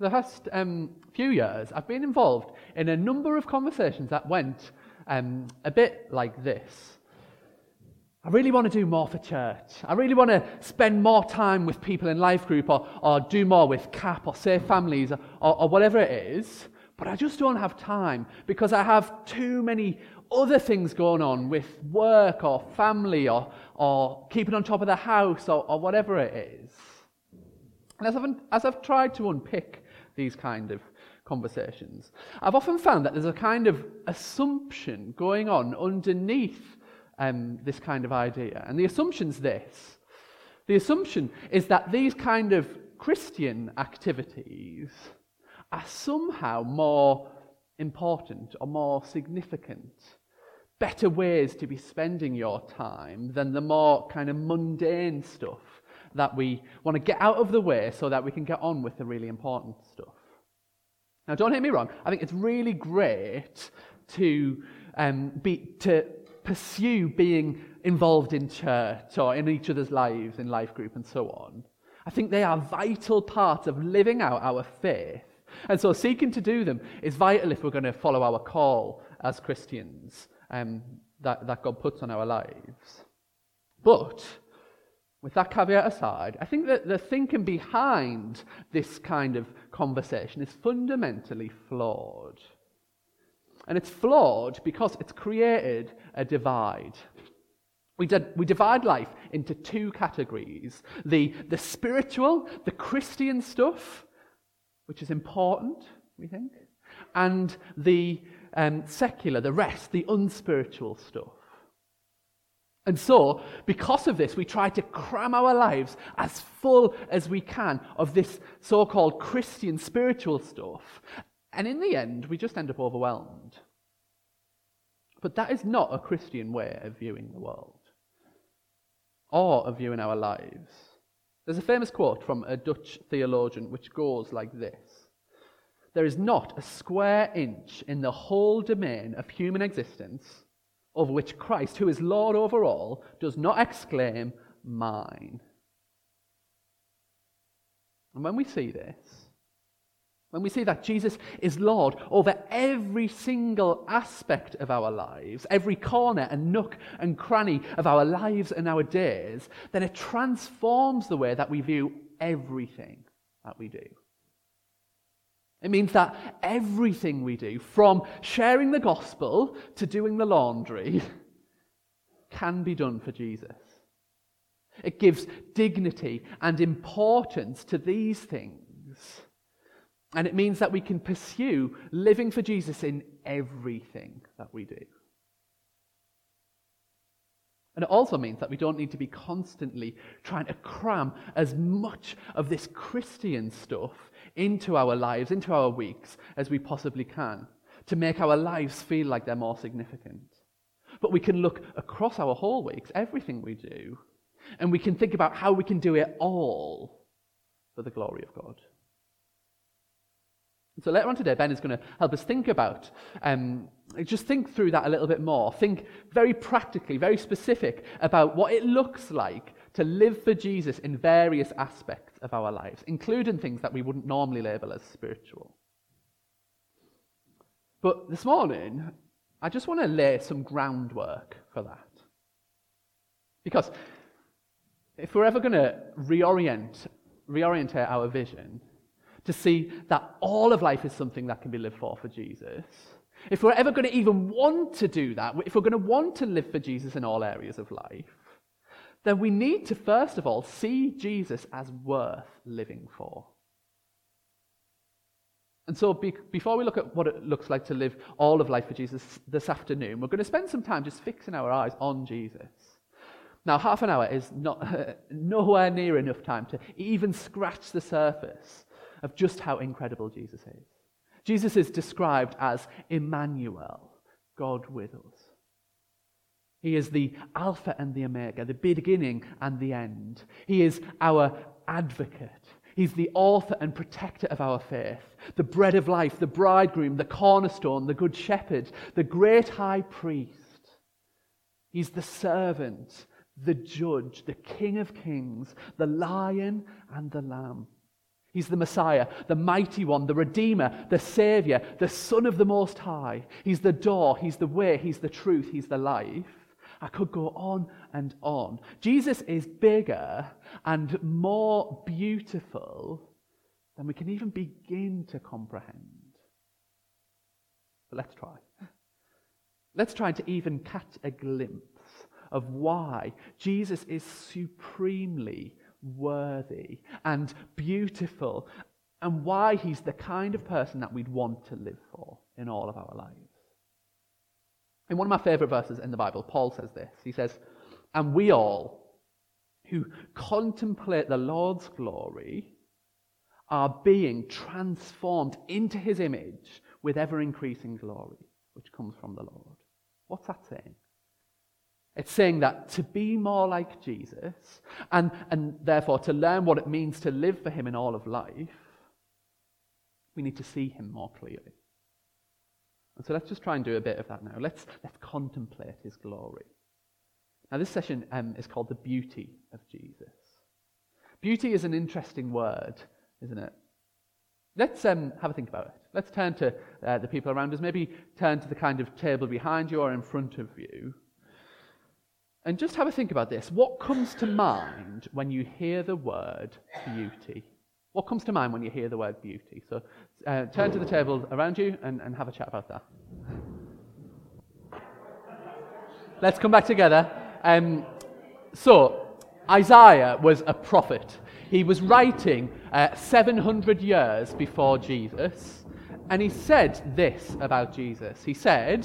the past um, few years, I've been involved in a number of conversations that went um, a bit like this. I really want to do more for church. I really want to spend more time with people in life group or, or do more with CAP or Safe Families or, or, or whatever it is. But I just don't have time because I have too many other things going on with work or family or, or keeping on top of the house or, or whatever it is. And as I've, as I've tried to unpick these kind of conversations. I've often found that there's a kind of assumption going on underneath um, this kind of idea. And the assumption's this the assumption is that these kind of Christian activities are somehow more important or more significant, better ways to be spending your time than the more kind of mundane stuff that we want to get out of the way so that we can get on with the really important stuff. Now, don't hear me wrong. I think it's really great to um, be to pursue being involved in church or in each other's lives, in life group, and so on. I think they are vital parts of living out our faith. And so, seeking to do them is vital if we're going to follow our call as Christians um, that, that God puts on our lives. But with that caveat aside, I think that the thinking behind this kind of conversation is fundamentally flawed. And it's flawed because it's created a divide. We, did, we divide life into two categories the, the spiritual, the Christian stuff, which is important, we think, and the um, secular, the rest, the unspiritual stuff. And so, because of this, we try to cram our lives as full as we can of this so called Christian spiritual stuff. And in the end, we just end up overwhelmed. But that is not a Christian way of viewing the world or of viewing our lives. There's a famous quote from a Dutch theologian which goes like this There is not a square inch in the whole domain of human existence over which Christ, who is Lord over all, does not exclaim, Mine. And when we see this, when we see that Jesus is Lord over every single aspect of our lives, every corner and nook and cranny of our lives and our days, then it transforms the way that we view everything that we do. It means that everything we do, from sharing the gospel to doing the laundry, can be done for Jesus. It gives dignity and importance to these things. And it means that we can pursue living for Jesus in everything that we do. And it also means that we don't need to be constantly trying to cram as much of this Christian stuff into our lives, into our weeks, as we possibly can to make our lives feel like they're more significant. But we can look across our whole weeks, everything we do, and we can think about how we can do it all for the glory of God. So later on today, Ben is going to help us think about, um, just think through that a little bit more. Think very practically, very specific about what it looks like to live for Jesus in various aspects of our lives, including things that we wouldn't normally label as spiritual. But this morning, I just want to lay some groundwork for that. Because if we're ever going to reorient, reorientate our vision to see that all of life is something that can be lived for for Jesus, if we're ever going to even want to do that, if we're going to want to live for Jesus in all areas of life, then we need to first of all see Jesus as worth living for. And so, be, before we look at what it looks like to live all of life for Jesus this afternoon, we're going to spend some time just fixing our eyes on Jesus. Now, half an hour is not, nowhere near enough time to even scratch the surface of just how incredible Jesus is. Jesus is described as Emmanuel, God with us. He is the Alpha and the Omega, the beginning and the end. He is our advocate. He's the author and protector of our faith, the bread of life, the bridegroom, the cornerstone, the good shepherd, the great high priest. He's the servant, the judge, the king of kings, the lion and the lamb. He's the Messiah, the mighty one, the Redeemer, the Savior, the Son of the Most High. He's the door, He's the way, He's the truth, He's the life. I could go on and on. Jesus is bigger and more beautiful than we can even begin to comprehend. But let's try. Let's try to even catch a glimpse of why Jesus is supremely worthy and beautiful and why he's the kind of person that we'd want to live for in all of our lives. In one of my favorite verses in the Bible, Paul says this. He says, And we all who contemplate the Lord's glory are being transformed into his image with ever increasing glory, which comes from the Lord. What's that saying? It's saying that to be more like Jesus, and, and therefore to learn what it means to live for Him in all of life, we need to see Him more clearly. And so let's just try and do a bit of that now. Let's, let's contemplate His glory. Now, this session um, is called The Beauty of Jesus. Beauty is an interesting word, isn't it? Let's um, have a think about it. Let's turn to uh, the people around us. Maybe turn to the kind of table behind you or in front of you. And just have a think about this. What comes to mind when you hear the word beauty? What comes to mind when you hear the word beauty? So uh, turn to the table around you and, and have a chat about that. Let's come back together. Um, so, Isaiah was a prophet. He was writing uh, 700 years before Jesus, and he said this about Jesus. He said,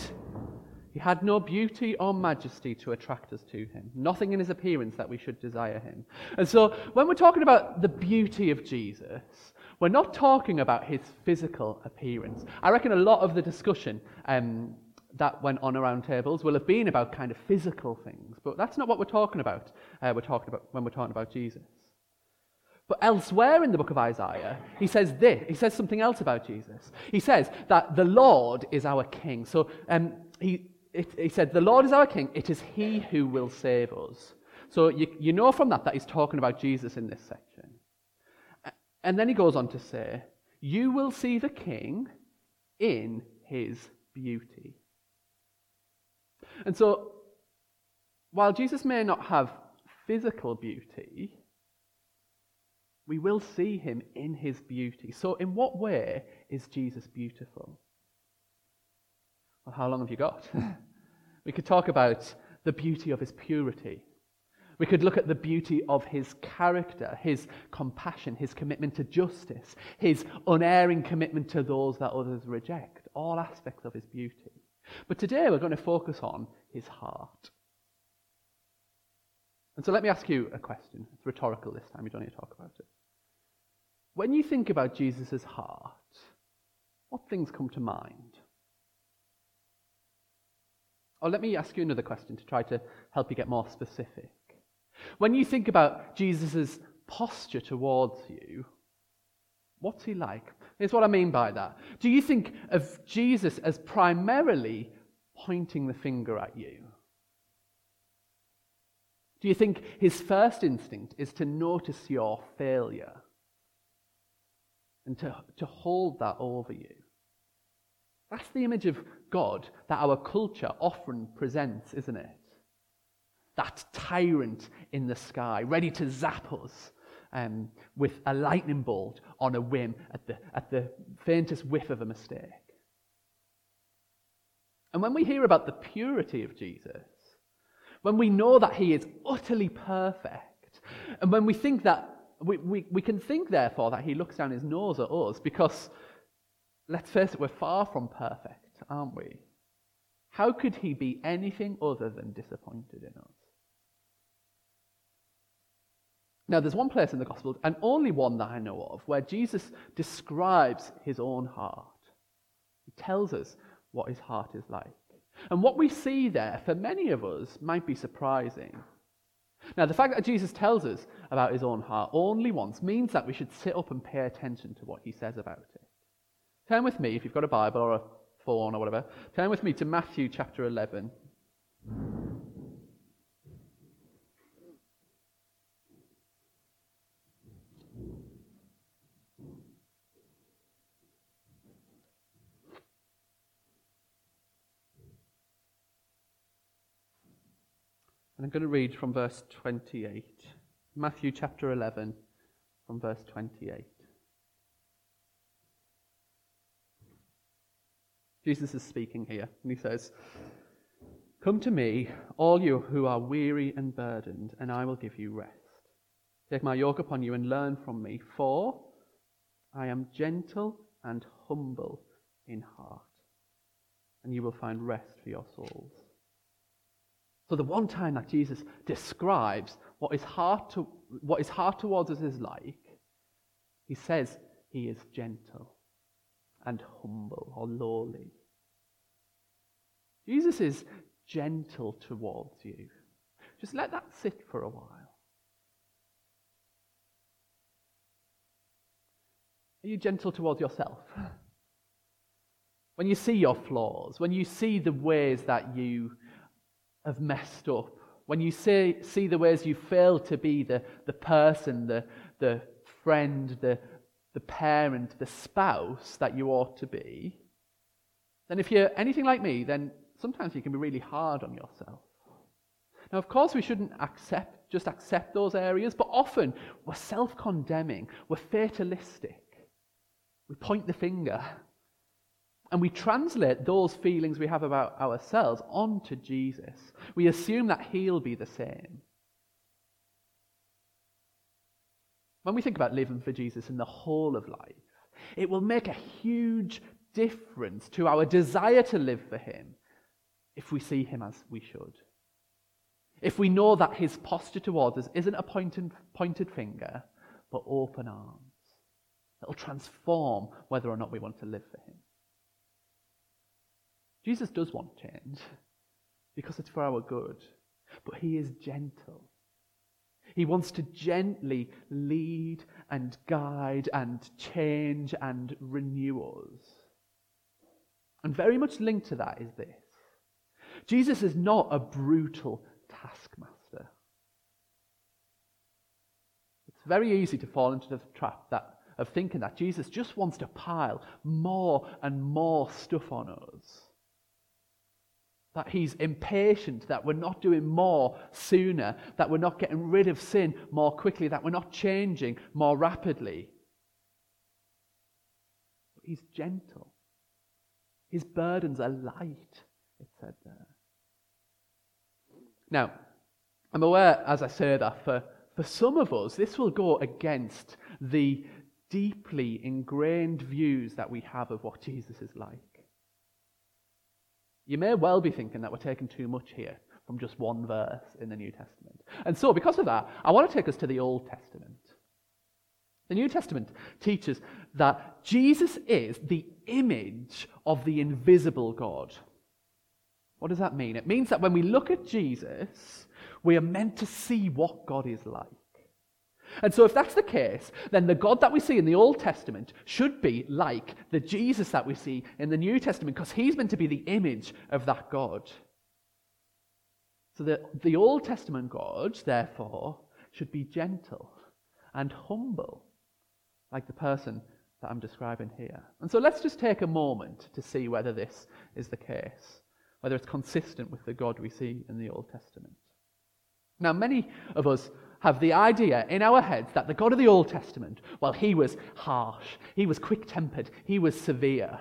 had no beauty or majesty to attract us to him, nothing in his appearance that we should desire him. And so, when we're talking about the beauty of Jesus, we're not talking about his physical appearance. I reckon a lot of the discussion um, that went on around tables will have been about kind of physical things, but that's not what we're talking about. Uh, we're talking about when we're talking about Jesus. But elsewhere in the book of Isaiah, he says this. He says something else about Jesus. He says that the Lord is our King. So um, he, it, he said, The Lord is our King. It is He who will save us. So you, you know from that that he's talking about Jesus in this section. And then he goes on to say, You will see the King in his beauty. And so, while Jesus may not have physical beauty, we will see him in his beauty. So, in what way is Jesus beautiful? Well, how long have you got? we could talk about the beauty of his purity. We could look at the beauty of his character, his compassion, his commitment to justice, his unerring commitment to those that others reject, all aspects of his beauty. But today we're going to focus on his heart. And so let me ask you a question. It's rhetorical this time, you don't need to talk about it. When you think about Jesus' heart, what things come to mind? Or let me ask you another question to try to help you get more specific. When you think about Jesus' posture towards you, what's he like? Here's what I mean by that. Do you think of Jesus as primarily pointing the finger at you? Do you think his first instinct is to notice your failure and to, to hold that over you? That's the image of God that our culture often presents, isn't it? That tyrant in the sky, ready to zap us um, with a lightning bolt on a whim at the, at the faintest whiff of a mistake. And when we hear about the purity of Jesus, when we know that he is utterly perfect, and when we think that, we, we, we can think, therefore, that he looks down his nose at us because let's face it, we're far from perfect, aren't we? How could he be anything other than disappointed in us? Now, there's one place in the Gospel, and only one that I know of, where Jesus describes his own heart. He tells us what his heart is like. And what we see there, for many of us, might be surprising. Now, the fact that Jesus tells us about his own heart only once means that we should sit up and pay attention to what he says about it. Turn with me, if you've got a Bible or a phone or whatever, turn with me to Matthew chapter 11. And I'm going to read from verse 28. Matthew chapter 11, from verse 28. Jesus is speaking here, and he says, Come to me, all you who are weary and burdened, and I will give you rest. Take my yoke upon you and learn from me, for I am gentle and humble in heart, and you will find rest for your souls. So, the one time that Jesus describes what his heart, to, what his heart towards us is like, he says he is gentle and humble or lowly. Jesus is gentle towards you. Just let that sit for a while. Are you gentle towards yourself? When you see your flaws, when you see the ways that you have messed up, when you see, see the ways you fail to be the, the person, the, the friend, the, the parent, the spouse that you ought to be, then if you're anything like me, then sometimes you can be really hard on yourself. Now, of course, we shouldn't accept, just accept those areas, but often we're self condemning, we're fatalistic. We point the finger and we translate those feelings we have about ourselves onto Jesus. We assume that he'll be the same. When we think about living for Jesus in the whole of life, it will make a huge difference to our desire to live for him if we see him as we should. If we know that his posture towards us isn't a pointed, pointed finger, but open arms. It'll transform whether or not we want to live for him. Jesus does want change because it's for our good, but he is gentle. He wants to gently lead and guide and change and renew us. And very much linked to that is this Jesus is not a brutal taskmaster. It's very easy to fall into the trap that, of thinking that Jesus just wants to pile more and more stuff on us that he's impatient, that we're not doing more sooner, that we're not getting rid of sin more quickly, that we're not changing more rapidly. But he's gentle. His burdens are light, it said there. Now, I'm aware, as I say that, for, for some of us, this will go against the deeply ingrained views that we have of what Jesus is like. You may well be thinking that we're taking too much here from just one verse in the New Testament. And so, because of that, I want to take us to the Old Testament. The New Testament teaches that Jesus is the image of the invisible God. What does that mean? It means that when we look at Jesus, we are meant to see what God is like. And so, if that's the case, then the God that we see in the Old Testament should be like the Jesus that we see in the New Testament, because he's meant to be the image of that God. So, the, the Old Testament God, therefore, should be gentle and humble, like the person that I'm describing here. And so, let's just take a moment to see whether this is the case, whether it's consistent with the God we see in the Old Testament. Now, many of us have the idea in our heads that the God of the Old Testament, well, he was harsh, he was quick tempered, he was severe.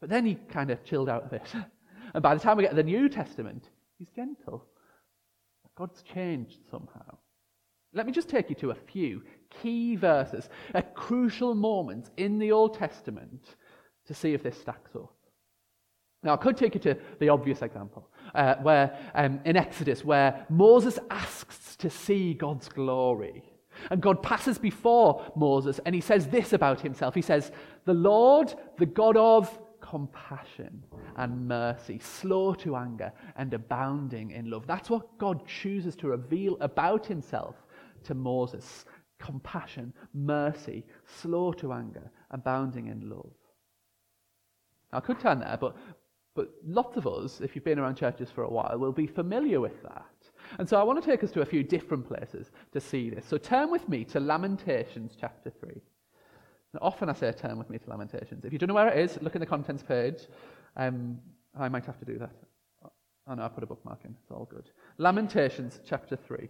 But then he kind of chilled out a bit. And by the time we get to the New Testament, he's gentle. God's changed somehow. Let me just take you to a few key verses at crucial moments in the Old Testament to see if this stacks up. Now, I could take you to the obvious example, uh, where um, in Exodus, where Moses asks to see God's glory. And God passes before Moses and he says this about himself. He says, The Lord, the God of compassion and mercy, slow to anger and abounding in love. That's what God chooses to reveal about himself to Moses compassion, mercy, slow to anger, abounding in love. I could turn there, but but lots of us, if you've been around churches for a while, will be familiar with that. And so I want to take us to a few different places to see this. So turn with me to Lamentations chapter 3. Now, often I say turn with me to Lamentations. If you don't know where it is, look in the contents page. Um, I might have to do that. Oh no, I put a bookmark in. It's all good. Lamentations chapter 3.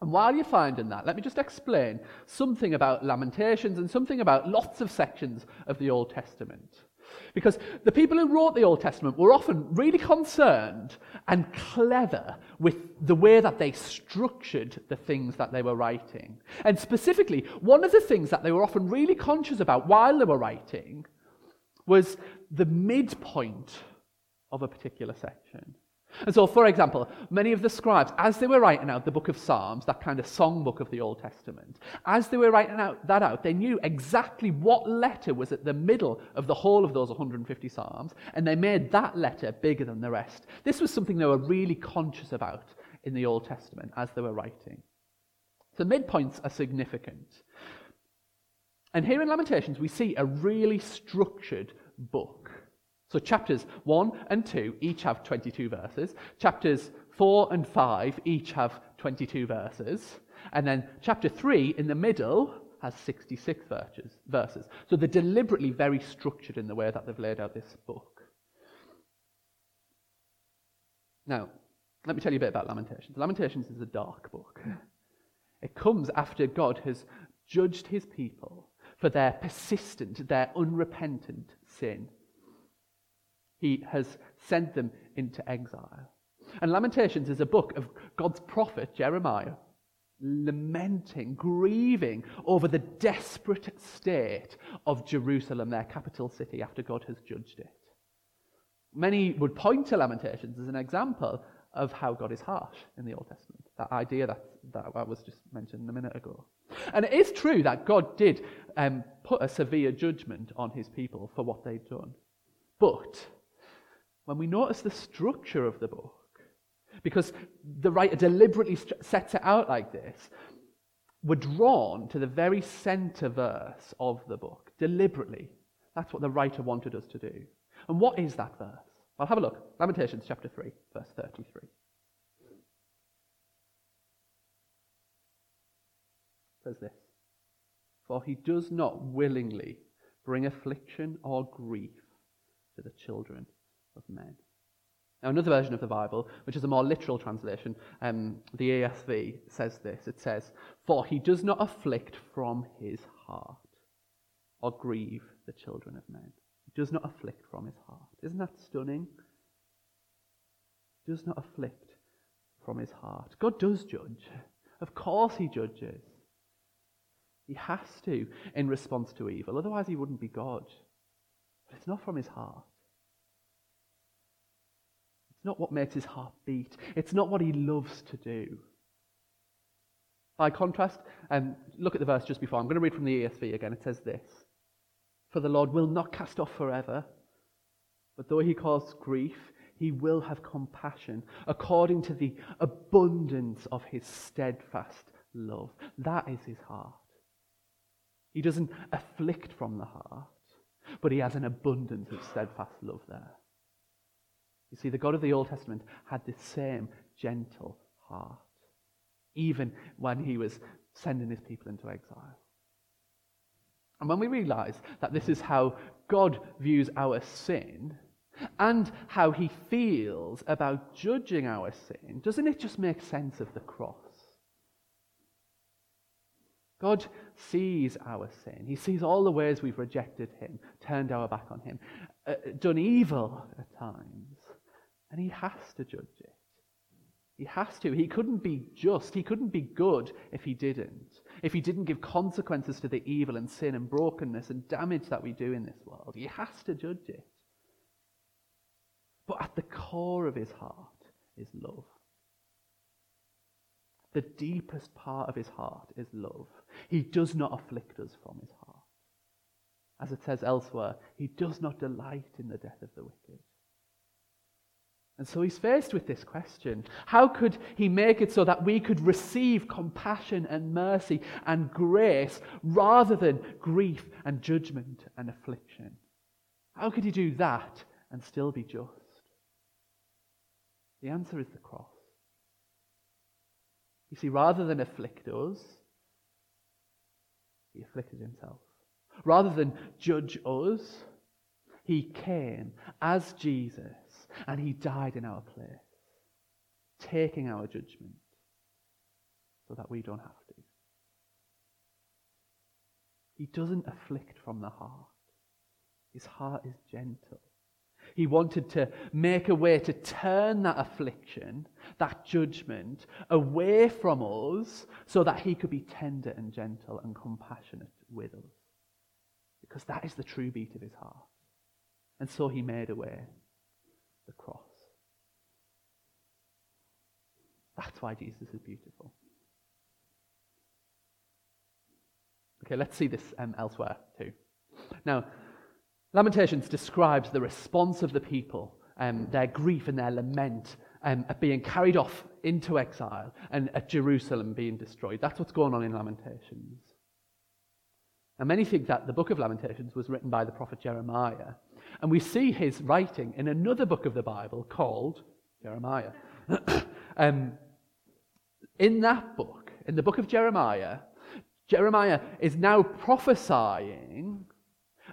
And while you're finding that, let me just explain something about Lamentations and something about lots of sections of the Old Testament. Because the people who wrote the Old Testament were often really concerned and clever with the way that they structured the things that they were writing. And specifically, one of the things that they were often really conscious about while they were writing was the midpoint of a particular section. And so, for example, many of the scribes, as they were writing out the book of Psalms, that kind of songbook of the Old Testament, as they were writing out that out, they knew exactly what letter was at the middle of the whole of those 150 Psalms, and they made that letter bigger than the rest. This was something they were really conscious about in the Old Testament as they were writing. So, midpoints are significant. And here in Lamentations, we see a really structured book. So chapters 1 and 2 each have 22 verses. Chapters 4 and 5 each have 22 verses. And then chapter 3 in the middle has 66 verses. So they're deliberately very structured in the way that they've laid out this book. Now, let me tell you a bit about Lamentations. Lamentations is a dark book. It comes after God has judged his people for their persistent, their unrepentant sin. He has sent them into exile. And Lamentations is a book of God's prophet Jeremiah lamenting, grieving over the desperate state of Jerusalem, their capital city, after God has judged it. Many would point to Lamentations as an example of how God is harsh in the Old Testament. That idea that, that I was just mentioned a minute ago. And it is true that God did um, put a severe judgment on his people for what they'd done. But when we notice the structure of the book, because the writer deliberately sets it out like this, we're drawn to the very center verse of the book, deliberately. That's what the writer wanted us to do. And what is that verse? Well, have a look. Lamentations chapter 3, verse 33. Says this For he does not willingly bring affliction or grief to the children of men. Now, another version of the Bible, which is a more literal translation, um, the ESV says this. It says, For he does not afflict from his heart or grieve the children of men. He does not afflict from his heart. Isn't that stunning? He does not afflict from his heart. God does judge. Of course, he judges. He has to in response to evil. Otherwise, he wouldn't be God. But it's not from his heart not what makes his heart beat. It's not what he loves to do. By contrast, and um, look at the verse just before. I'm going to read from the ESV again. It says this For the Lord will not cast off forever, but though he cause grief, he will have compassion according to the abundance of his steadfast love. That is his heart. He doesn't afflict from the heart, but he has an abundance of steadfast love there. You see, the God of the Old Testament had this same gentle heart, even when he was sending his people into exile. And when we realize that this is how God views our sin and how he feels about judging our sin, doesn't it just make sense of the cross? God sees our sin. He sees all the ways we've rejected him, turned our back on him, uh, done evil at times. And he has to judge it. He has to. He couldn't be just. He couldn't be good if he didn't. If he didn't give consequences to the evil and sin and brokenness and damage that we do in this world. He has to judge it. But at the core of his heart is love. The deepest part of his heart is love. He does not afflict us from his heart. As it says elsewhere, he does not delight in the death of the wicked. And so he's faced with this question How could he make it so that we could receive compassion and mercy and grace rather than grief and judgment and affliction? How could he do that and still be just? The answer is the cross. You see, rather than afflict us, he afflicted himself. Rather than judge us, He came as Jesus and he died in our place, taking our judgment so that we don't have to. He doesn't afflict from the heart. His heart is gentle. He wanted to make a way to turn that affliction, that judgment, away from us so that he could be tender and gentle and compassionate with us. Because that is the true beat of his heart. And so he made a way the cross. That's why Jesus is beautiful. Okay, let's see this um, elsewhere too. Now, Lamentations describes the response of the people, um, their grief and their lament um, at being carried off into exile and at Jerusalem being destroyed. That's what's going on in Lamentations. And many think that the book of Lamentations was written by the prophet Jeremiah. And we see his writing in another book of the Bible called Jeremiah. um, in that book, in the book of Jeremiah, Jeremiah is now prophesying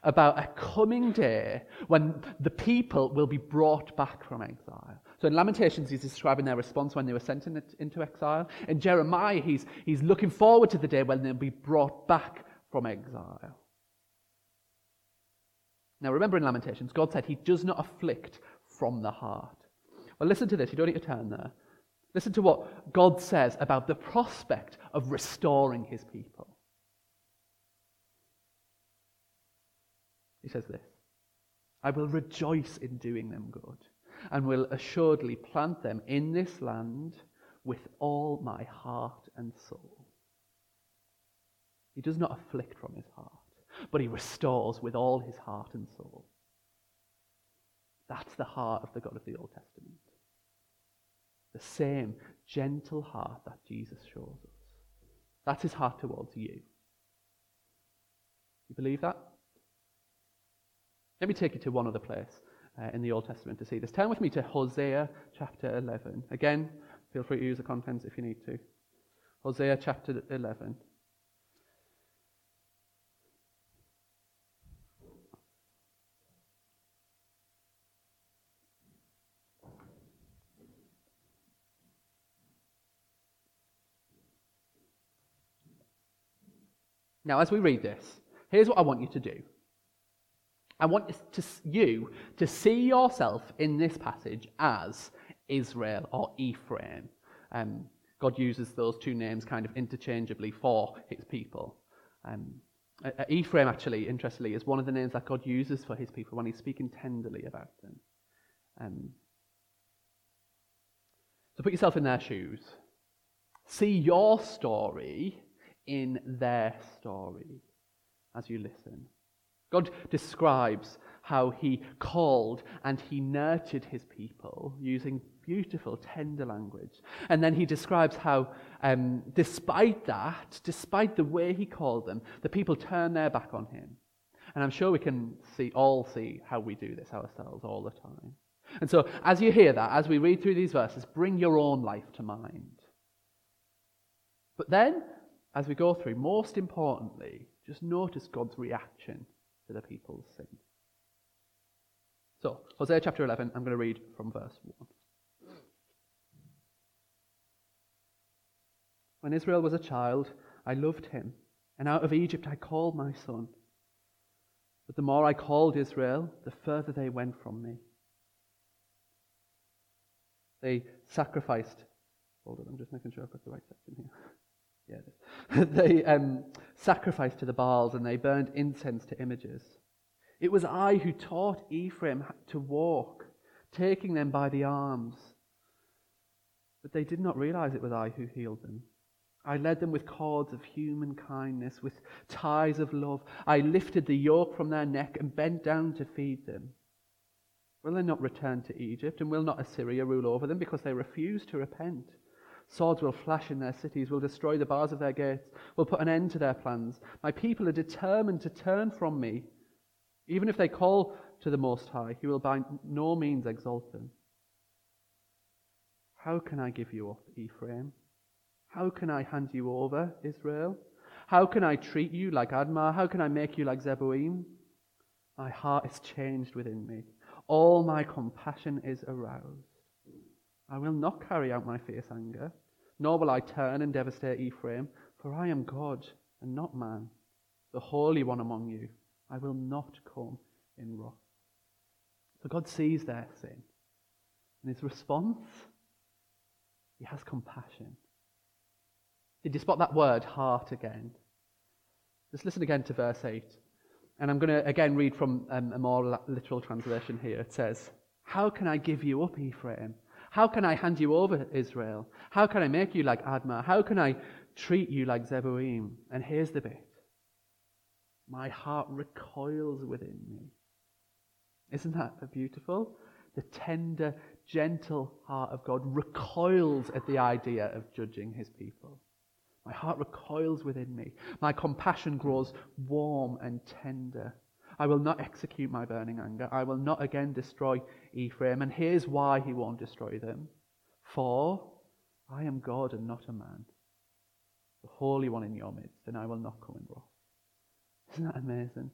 about a coming day when the people will be brought back from exile. So in Lamentations, he's describing their response when they were sent in, into exile. In Jeremiah, he's, he's looking forward to the day when they'll be brought back from exile. Now, remember in Lamentations, God said he does not afflict from the heart. Well, listen to this. You don't need to turn there. Listen to what God says about the prospect of restoring his people. He says this I will rejoice in doing them good, and will assuredly plant them in this land with all my heart and soul. He does not afflict from his heart, but he restores with all his heart and soul. That's the heart of the God of the Old Testament. The same gentle heart that Jesus shows us. That's his heart towards you. You believe that? Let me take you to one other place uh, in the Old Testament to see this. Turn with me to Hosea chapter 11. Again, feel free to use the contents if you need to. Hosea chapter 11. Now, as we read this, here's what I want you to do. I want to, you to see yourself in this passage as Israel or Ephraim. Um, God uses those two names kind of interchangeably for his people. Um, Ephraim, actually, interestingly, is one of the names that God uses for his people when he's speaking tenderly about them. Um, so put yourself in their shoes. See your story in their story as you listen. God describes how he called and he nurtured his people using beautiful, tender language. And then he describes how, um, despite that, despite the way he called them, the people turned their back on him. And I'm sure we can see, all see how we do this ourselves all the time. And so, as you hear that, as we read through these verses, bring your own life to mind. But then, as we go through, most importantly, just notice God's reaction to the people's sin. So, Hosea chapter 11, I'm going to read from verse 1. When Israel was a child, I loved him, and out of Egypt I called my son. But the more I called Israel, the further they went from me. They sacrificed. Hold on, I'm just making sure I've got the right section here. Yeah, they um, sacrificed to the Baals and they burned incense to images. It was I who taught Ephraim to walk, taking them by the arms. But they did not realize it was I who healed them. I led them with cords of human kindness, with ties of love. I lifted the yoke from their neck and bent down to feed them. Will they not return to Egypt? And will not Assyria rule over them because they refuse to repent? Swords will flash in their cities, will destroy the bars of their gates, will put an end to their plans. My people are determined to turn from me. Even if they call to the Most High, he will by no means exalt them. How can I give you up, Ephraim? How can I hand you over, Israel? How can I treat you like Admah? How can I make you like Zeboim? My heart is changed within me. All my compassion is aroused. I will not carry out my fierce anger, nor will I turn and devastate Ephraim, for I am God and not man, the Holy One among you. I will not come in wrath. So God sees their sin. And his response, he has compassion. Did you spot that word, heart, again? Just listen again to verse 8. And I'm going to again read from um, a more literal translation here. It says, How can I give you up, Ephraim? How can I hand you over, Israel? How can I make you like Admah? How can I treat you like Zeboim? And here's the bit My heart recoils within me. Isn't that beautiful? The tender, gentle heart of God recoils at the idea of judging his people. My heart recoils within me. My compassion grows warm and tender. I will not execute my burning anger. I will not again destroy Ephraim. And here's why he won't destroy them. For I am God and not a man, the Holy One in your midst, and I will not come in wrath. Isn't that amazing?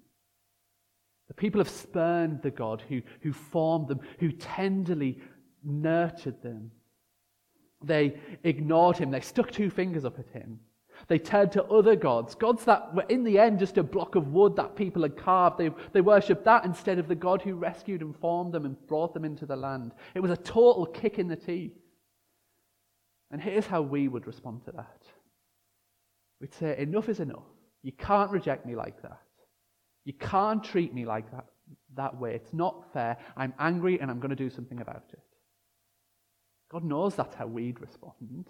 The people have spurned the God who, who formed them, who tenderly nurtured them. They ignored him. They stuck two fingers up at him. They turned to other gods, gods that were in the end just a block of wood that people had carved. They, they worshipped that instead of the God who rescued and formed them and brought them into the land. It was a total kick in the teeth. And here's how we would respond to that we'd say, Enough is enough. You can't reject me like that. You can't treat me like that, that way. It's not fair. I'm angry and I'm going to do something about it. God knows that's how we'd respond.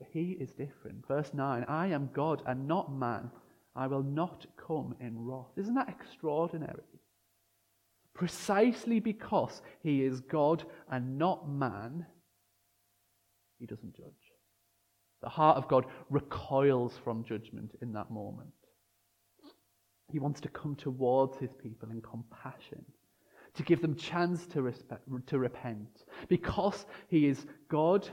But he is different. Verse 9 I am God and not man. I will not come in wrath. Isn't that extraordinary? Precisely because he is God and not man, he doesn't judge. The heart of God recoils from judgment in that moment. He wants to come towards his people in compassion to give them chance to, respect, to repent. Because he is God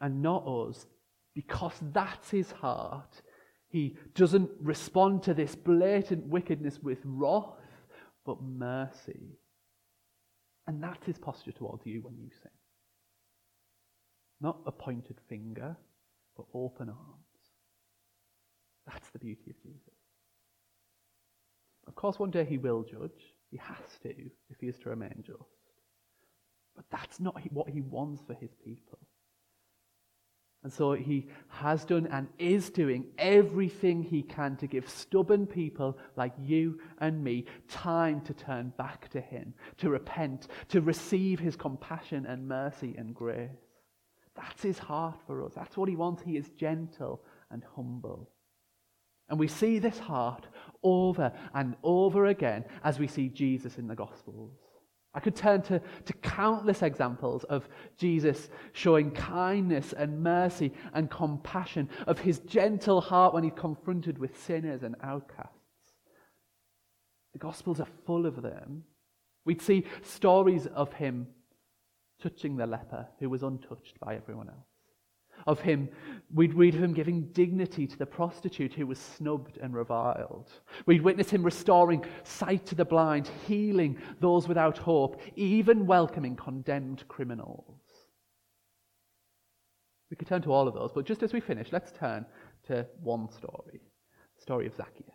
and not us, because that's his heart, he doesn't respond to this blatant wickedness with wrath, but mercy. And that's his posture towards you when you sin. Not a pointed finger, but open arms. That's the beauty of Jesus. Of course, one day he will judge. He has to if he is to remain just. But that's not what he wants for his people. And so he has done and is doing everything he can to give stubborn people like you and me time to turn back to him, to repent, to receive his compassion and mercy and grace. That's his heart for us. That's what he wants. He is gentle and humble. And we see this heart over and over again as we see Jesus in the Gospels. I could turn to, to countless examples of Jesus showing kindness and mercy and compassion, of his gentle heart when he's confronted with sinners and outcasts. The Gospels are full of them. We'd see stories of him touching the leper who was untouched by everyone else of him, we'd read of him giving dignity to the prostitute who was snubbed and reviled. We'd witness him restoring sight to the blind, healing those without hope, even welcoming condemned criminals. We could turn to all of those, but just as we finish, let's turn to one story the story of Zacchaeus.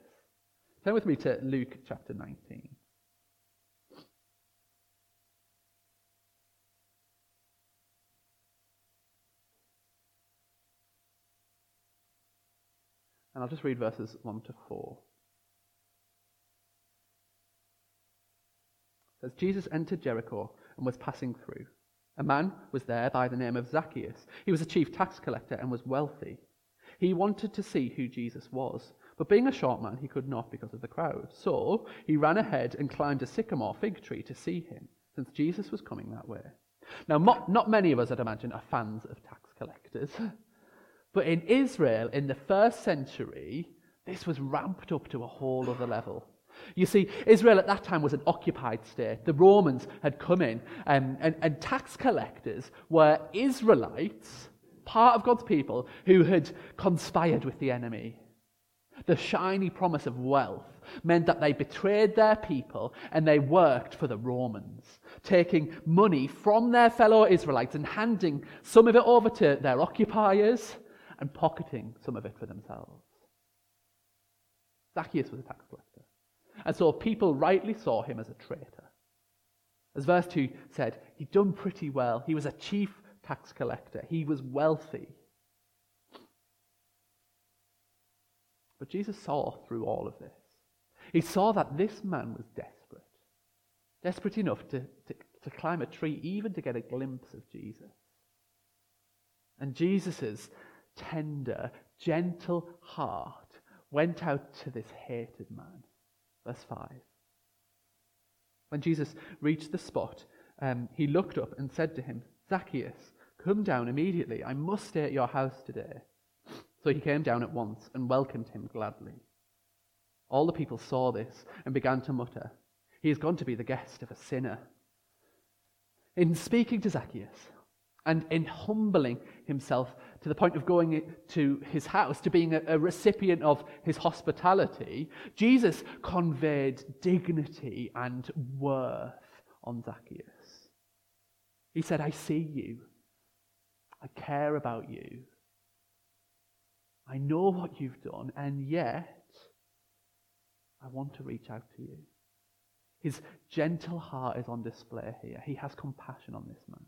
Turn with me to Luke chapter 19. And I'll just read verses 1 to 4. It says, Jesus entered Jericho and was passing through. A man was there by the name of Zacchaeus. He was a chief tax collector and was wealthy. He wanted to see who Jesus was, but being a short man, he could not because of the crowd. So he ran ahead and climbed a sycamore fig tree to see him, since Jesus was coming that way. Now, not many of us, I'd imagine, are fans of tax collectors. But in Israel, in the first century, this was ramped up to a whole other level. You see, Israel at that time was an occupied state. The Romans had come in, um, and, and tax collectors were Israelites, part of God's people, who had conspired with the enemy. The shiny promise of wealth meant that they betrayed their people and they worked for the Romans, taking money from their fellow Israelites and handing some of it over to their occupiers and pocketing some of it for themselves. Zacchaeus was a tax collector. And so people rightly saw him as a traitor. As verse 2 said, he'd done pretty well. He was a chief tax collector, he was wealthy. But Jesus saw through all of this. He saw that this man was desperate, desperate enough to, to, to climb a tree, even to get a glimpse of Jesus. And Jesus' tender, gentle heart went out to this hated man. Verse 5. When Jesus reached the spot, um, he looked up and said to him, Zacchaeus, come down immediately. I must stay at your house today. So he came down at once and welcomed him gladly. All the people saw this and began to mutter, He has gone to be the guest of a sinner. In speaking to Zacchaeus and in humbling himself to the point of going to his house, to being a, a recipient of his hospitality, Jesus conveyed dignity and worth on Zacchaeus. He said, I see you. I care about you. I know what you've done, and yet I want to reach out to you. His gentle heart is on display here. He has compassion on this man.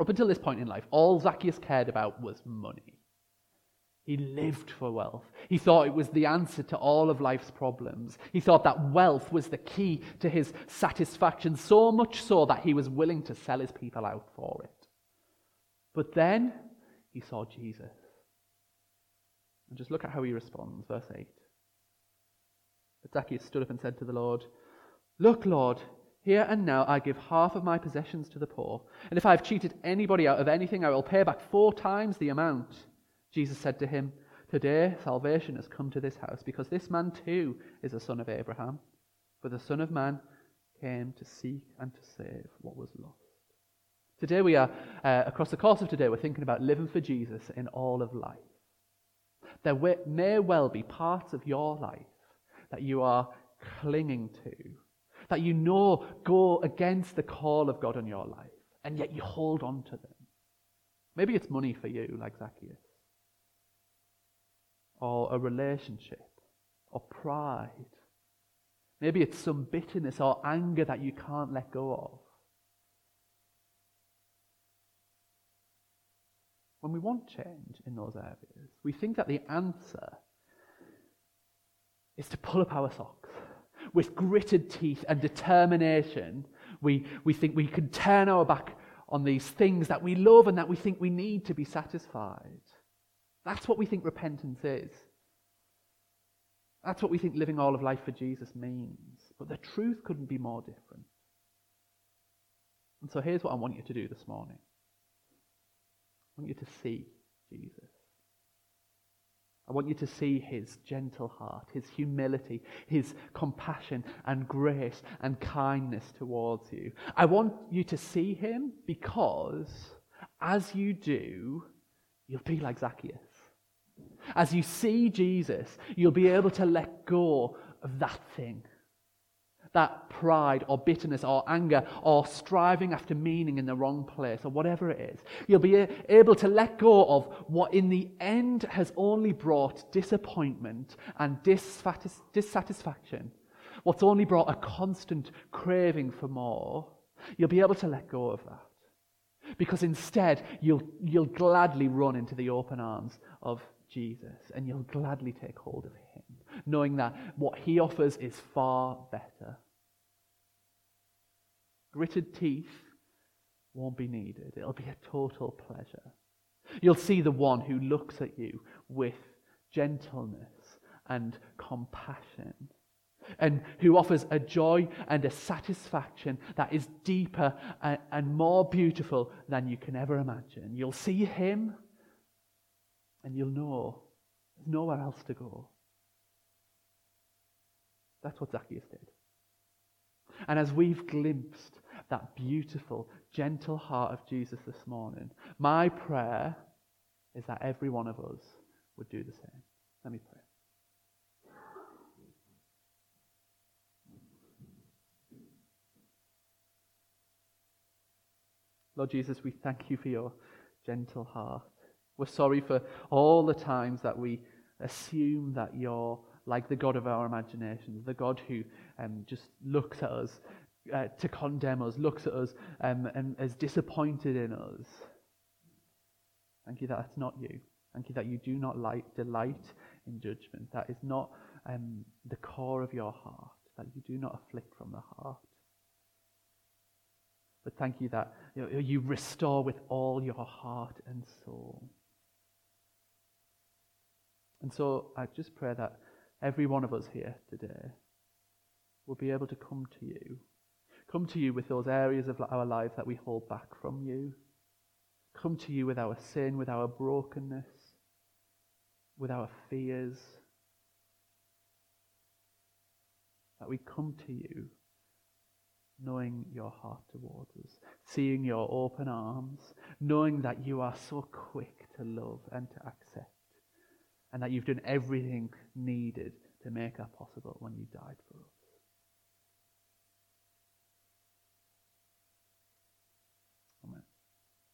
Up until this point in life, all Zacchaeus cared about was money. He lived for wealth. He thought it was the answer to all of life's problems. He thought that wealth was the key to his satisfaction, so much so that he was willing to sell his people out for it. But then he saw Jesus. And just look at how he responds, verse 8. But Zacchaeus stood up and said to the Lord, Look, Lord, here and now I give half of my possessions to the poor, and if I have cheated anybody out of anything, I will pay back four times the amount. Jesus said to him, Today salvation has come to this house, because this man too is a son of Abraham. For the Son of Man came to seek and to save what was lost. Today we are, uh, across the course of today, we're thinking about living for Jesus in all of life. There may well be parts of your life that you are clinging to, that you know go against the call of God in your life, and yet you hold on to them. Maybe it's money for you, like Zacchaeus, or a relationship, or pride. Maybe it's some bitterness or anger that you can't let go of. When we want change in those areas, we think that the answer is to pull up our socks. With gritted teeth and determination, we, we think we can turn our back on these things that we love and that we think we need to be satisfied. That's what we think repentance is. That's what we think living all of life for Jesus means. But the truth couldn't be more different. And so here's what I want you to do this morning I want you to see Jesus. I want you to see his gentle heart, his humility, his compassion and grace and kindness towards you. I want you to see him because as you do, you'll be like Zacchaeus. As you see Jesus, you'll be able to let go of that thing that pride or bitterness or anger or striving after meaning in the wrong place or whatever it is. You'll be able to let go of what in the end has only brought disappointment and dissatisfaction, what's only brought a constant craving for more. You'll be able to let go of that. Because instead, you'll, you'll gladly run into the open arms of Jesus and you'll gladly take hold of him knowing that what he offers is far better. Gritted teeth won't be needed, it'll be a total pleasure. You'll see the one who looks at you with gentleness and compassion, and who offers a joy and a satisfaction that is deeper and, and more beautiful than you can ever imagine. You'll see him, and you'll know there's nowhere else to go. That's what Zacchaeus did. And as we've glimpsed that beautiful, gentle heart of Jesus this morning, my prayer is that every one of us would do the same. Let me pray. Lord Jesus, we thank you for your gentle heart. We're sorry for all the times that we assume that you're like the God of our imaginations, the God who um, just looks at us uh, to condemn us, looks at us um, and is disappointed in us. Thank you that that's not you. Thank you that you do not delight in judgment. That is not um, the core of your heart, that you do not afflict from the heart. But thank you that you, know, you restore with all your heart and soul. And so I just pray that every one of us here today will be able to come to you. Come to you with those areas of our lives that we hold back from you. Come to you with our sin, with our brokenness, with our fears. That we come to you knowing your heart towards us, seeing your open arms, knowing that you are so quick to love and to accept, and that you've done everything needed to make that possible when you died for us.